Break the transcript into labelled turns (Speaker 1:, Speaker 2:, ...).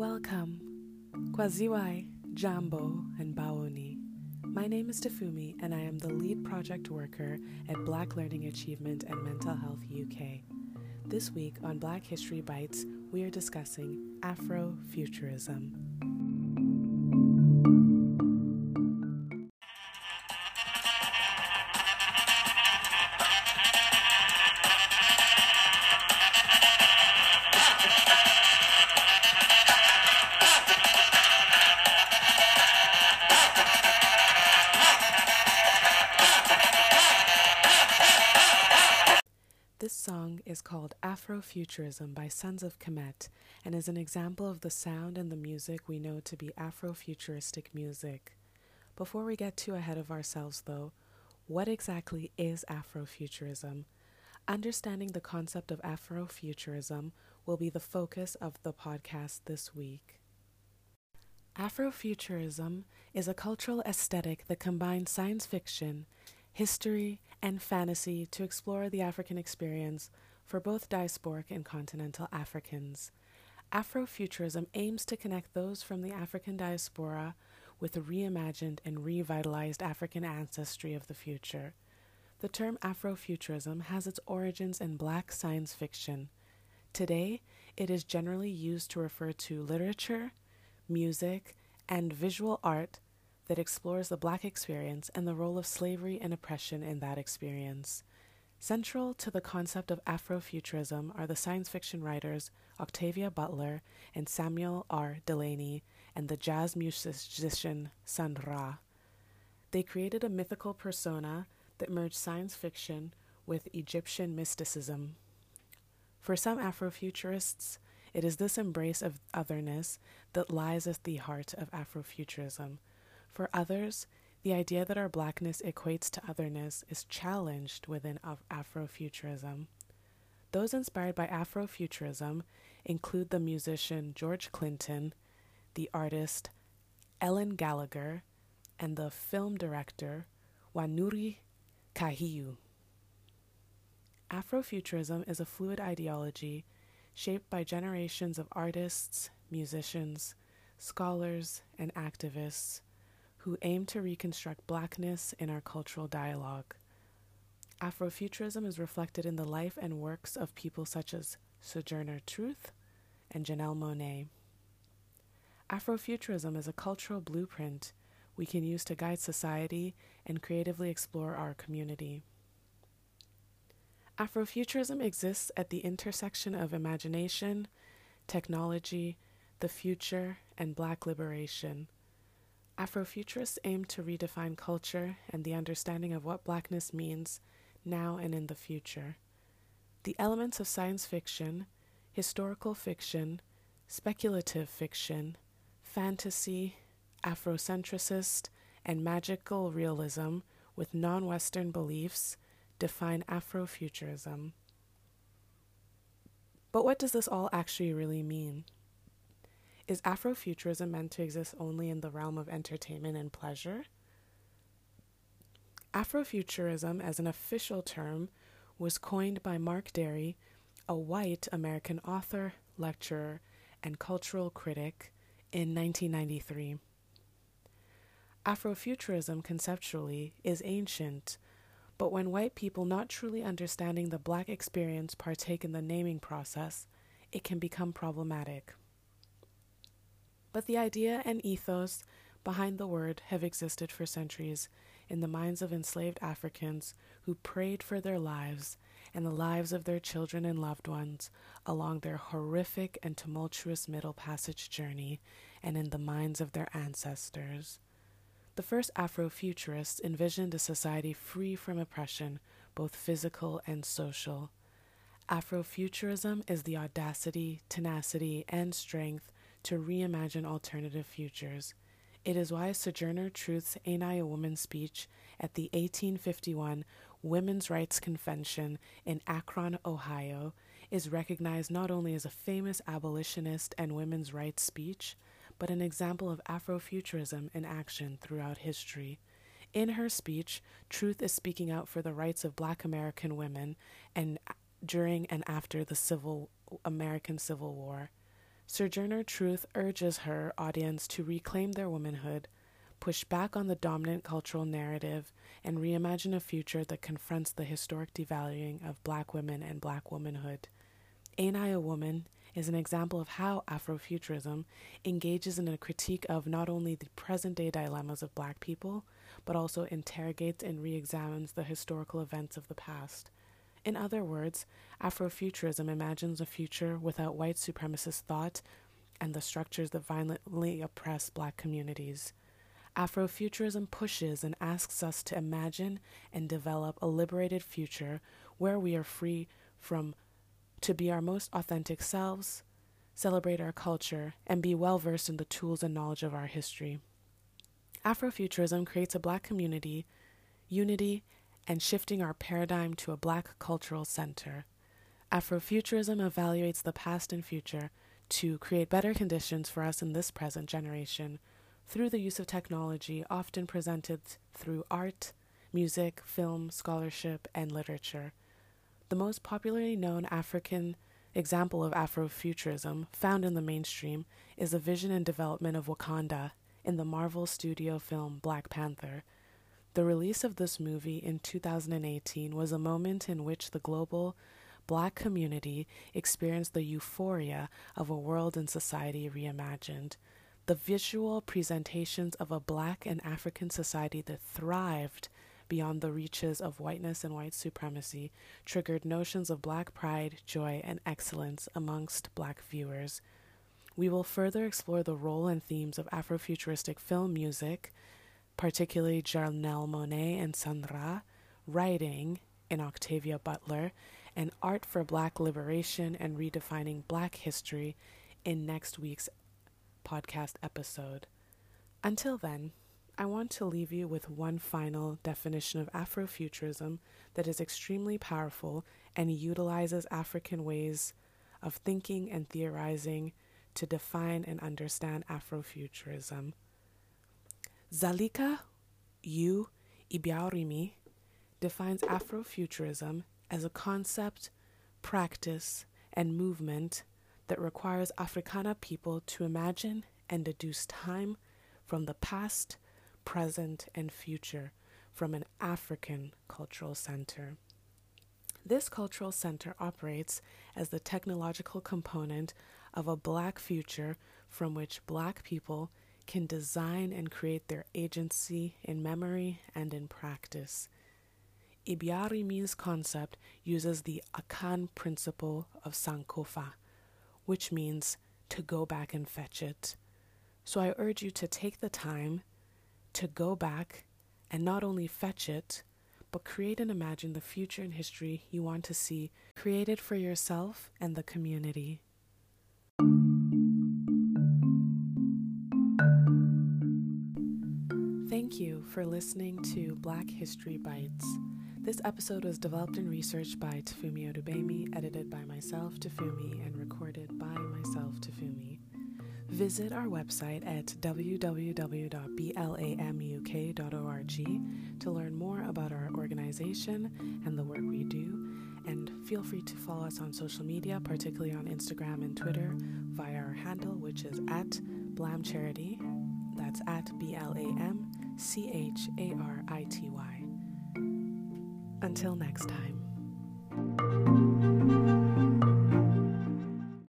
Speaker 1: Welcome, Kwaziwai, Jambo, and Baoni. My name is Tafumi, and I am the lead project worker at Black Learning Achievement and Mental Health UK. This week on Black History Bites, we are discussing Afrofuturism. Is called Afrofuturism by Sons of Kemet and is an example of the sound and the music we know to be Afrofuturistic music. Before we get too ahead of ourselves, though, what exactly is Afrofuturism? Understanding the concept of Afrofuturism will be the focus of the podcast this week. Afrofuturism is a cultural aesthetic that combines science fiction, history, and fantasy to explore the African experience for both diasporic and continental Africans. Afrofuturism aims to connect those from the African diaspora with a reimagined and revitalized African ancestry of the future. The term Afrofuturism has its origins in black science fiction. Today, it is generally used to refer to literature, music, and visual art that explores the Black experience and the role of slavery and oppression in that experience. Central to the concept of Afrofuturism are the science fiction writers Octavia Butler and Samuel R. Delany and the jazz musician Sun Ra. They created a mythical persona that merged science fiction with Egyptian mysticism. For some Afrofuturists, it is this embrace of otherness that lies at the heart of Afrofuturism. For others, the idea that our blackness equates to otherness is challenged within Afrofuturism. Those inspired by Afrofuturism include the musician George Clinton, the artist Ellen Gallagher, and the film director Wanuri Kahiu. Afrofuturism is a fluid ideology shaped by generations of artists, musicians, scholars, and activists who aim to reconstruct blackness in our cultural dialogue. Afrofuturism is reflected in the life and works of people such as Sojourner Truth and Janelle Monáe. Afrofuturism is a cultural blueprint we can use to guide society and creatively explore our community. Afrofuturism exists at the intersection of imagination, technology, the future, and black liberation. Afrofuturists aim to redefine culture and the understanding of what blackness means now and in the future. The elements of science fiction, historical fiction, speculative fiction, fantasy, Afrocentricist, and magical realism with non Western beliefs define Afrofuturism. But what does this all actually really mean? Is Afrofuturism meant to exist only in the realm of entertainment and pleasure? Afrofuturism, as an official term, was coined by Mark Dery, a white American author, lecturer, and cultural critic, in 1993. Afrofuturism conceptually is ancient, but when white people not truly understanding the black experience partake in the naming process, it can become problematic. But the idea and ethos behind the word have existed for centuries in the minds of enslaved Africans who prayed for their lives and the lives of their children and loved ones along their horrific and tumultuous Middle Passage journey and in the minds of their ancestors. The first Afrofuturists envisioned a society free from oppression, both physical and social. Afrofuturism is the audacity, tenacity, and strength to reimagine alternative futures. It is why Sojourner Truth's Ain't I a Woman speech at the 1851 Women's Rights Convention in Akron, Ohio, is recognized not only as a famous abolitionist and women's rights speech, but an example of Afrofuturism in action throughout history. In her speech, Truth is speaking out for the rights of black American women and during and after the Civil American Civil War. Sojourner Truth urges her audience to reclaim their womanhood, push back on the dominant cultural narrative, and reimagine a future that confronts the historic devaluing of black women and black womanhood. Ain't I a Woman is an example of how Afrofuturism engages in a critique of not only the present day dilemmas of black people, but also interrogates and re examines the historical events of the past. In other words, Afrofuturism imagines a future without white supremacist thought and the structures that violently oppress black communities. Afrofuturism pushes and asks us to imagine and develop a liberated future where we are free from to be our most authentic selves, celebrate our culture, and be well versed in the tools and knowledge of our history. Afrofuturism creates a black community, unity, and shifting our paradigm to a black cultural center. Afrofuturism evaluates the past and future to create better conditions for us in this present generation through the use of technology, often presented through art, music, film, scholarship, and literature. The most popularly known African example of Afrofuturism found in the mainstream is the vision and development of Wakanda in the Marvel studio film Black Panther. The release of this movie in 2018 was a moment in which the global black community experienced the euphoria of a world and society reimagined. The visual presentations of a black and African society that thrived beyond the reaches of whiteness and white supremacy triggered notions of black pride, joy, and excellence amongst black viewers. We will further explore the role and themes of Afrofuturistic film music, particularly Janelle Monáe and Sun Ra, writing in Octavia Butler, and art for black liberation and redefining black history in next week's podcast episode. Until then, I want to leave you with one final definition of Afrofuturism that is extremely powerful and utilizes African ways of thinking and theorizing to define and understand Afrofuturism. Zalika U. Ibiaurimi defines Afrofuturism as a concept, practice, and movement that requires Africana people to imagine and deduce time from the past present, and future from an African cultural center. This cultural center operates as the technological component of a black future from which black people can design and create their agency in memory and in practice. Ibiaurimi's concept uses the Akan principle of Sankofa, which means to go back and fetch it. So I urge you to take the time to go back and not only fetch it, but create and imagine the future and history you want to see created for yourself and the community. Thank you for listening to Black History Bites. This episode was developed and researched by Tafumi Odubemi, edited by myself, Tafumi, and recorded by myself, Tafumi. Visit our website at www.blamuk.org to learn more about our organization and the work we do. And feel free to follow us on social media, particularly on Instagram and Twitter, via our handle, which is at Blam Charity. That's at B L A M C H A R I T Y. Until next time.